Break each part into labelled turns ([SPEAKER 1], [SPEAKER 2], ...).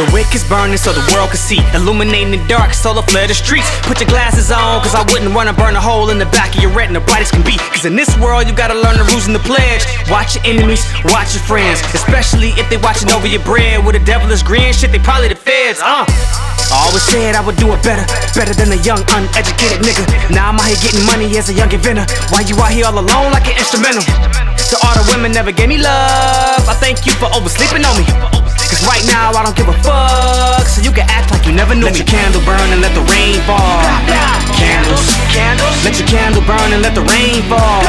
[SPEAKER 1] The wick is burning so the world can see. Illuminating the dark, solar flare the streets. Put your glasses on, cause I wouldn't wanna burn a hole in the back of your retina, bright as can be. Cause in this world, you gotta learn the rules and the pledge. Watch your enemies, watch your friends. Especially if they watching over your bread with a devilish grin. Shit, they probably the feds, uh. I always said I would do it better, better than a young, uneducated nigga. Now I'm out here getting money as a young inventor. Why you out here all alone like an instrumental? To all the women never gave me love, I thank you for oversleeping on me. Cause right now I don't give a fuck, so you can act like you never knew let me. Let your candle burn and let the rain fall. Candles, candles. Let your candle burn and let the rain fall.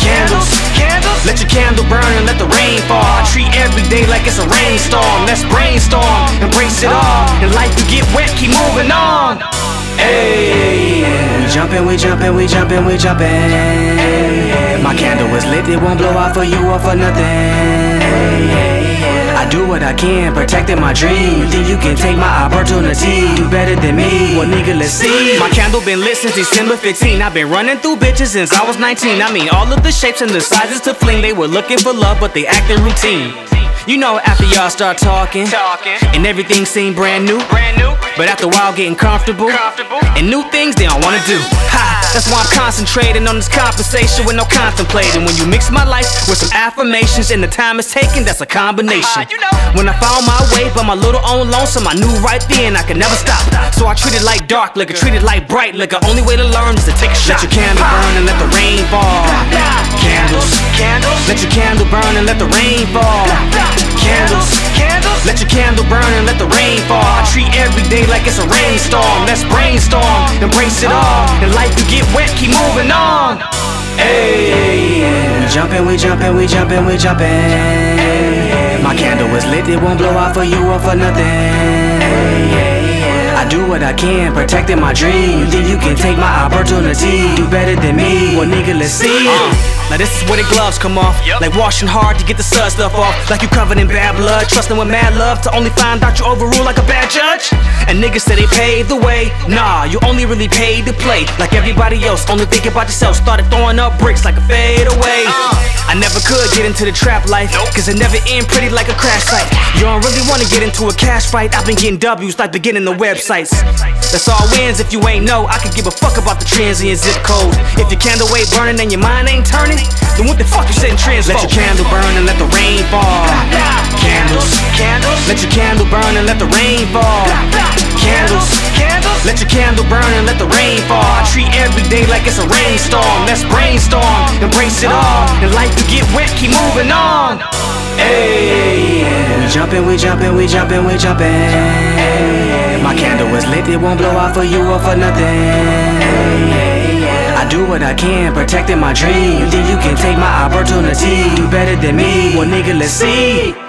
[SPEAKER 1] Candles, candles. Let your candle burn and let the rain fall. I treat every day like it's a rainstorm. Let's brainstorm, embrace it all. And life you get wet, keep moving on. Hey, we jumpin', we jumpin', we jumpin', we jumpin'. My candle is lit, it won't blow out for you or for nothing. Do what I can, protecting my dream. You think you can take my opportunity? Do better than me? Well, nigga, let's see. My candle been lit since December 15. I've been running through bitches since I was 19. I mean, all of the shapes and the sizes to fling. They were looking for love, but they acting routine. You know, after y'all start talking, talking, and everything seemed brand new, brand new. But after a while, getting comfortable, comfortable, and new things they don't wanna do. Ha! That's why I'm concentrating on this conversation with no contemplating. When you mix my life with some affirmations and the time it's taken, that's a combination. Uh, you know. When I found my way, by my little own lonesome, I knew right then I could never stop. So I treat it like dark liquor, treat it like bright liquor. Only way to learn is to take a shot. Let your candle burn and let the rain fall. Candles, candles. Let your candle burn and let the rain fall. Candles, candles. Let your candle burn and let the rain fall. I treat every day like it's a rainstorm. Let's brainstorm, embrace it all. In life, you get wet, keep moving on. Hey, we jumpin', we jumpin', we jumpin', we jumpin'. My candle is lit, it won't blow out for you or for nothing. I do what I can, protecting my dream. You think you can take my opportunity? Do better than me? Well, nigga, let's see. Uh. Now this is where the gloves come off. Yep. Like washing hard to get the sud stuff off. Like you covered in bad blood, trusting with mad love to only find out you overrule like a bad judge. And niggas say they paved the way. Nah, you only really paid to play. Like everybody else, only thinking about yourself. Started throwing up bricks like a fade away. Uh. I never could get into the trap life, nope. cause it never end pretty like a crash site. You don't really wanna get into a cash fight. I've been getting W's like beginning the websites. That's all wins if you ain't know. I could give a fuck about the transient zip code. If your candle ain't burning and your mind ain't turning then what the fuck you setting trends Let your candle burn and let the rain fall. Candles, candles. Let your candle burn and let the rain fall. Candles, candles. Let your candle burn and let the rain fall. I treat every day like it's a rainstorm. Let's brainstorm, embrace it all. And life you get wet, keep moving on. Hey, we jumpin', we jumpin', we jumpin', we jumpin'. My candle is lit, it won't blow out for you or for nothing. I do what I can, protecting my dream. Then you can take my opportunity? Do better than me? Well, nigga, let's see.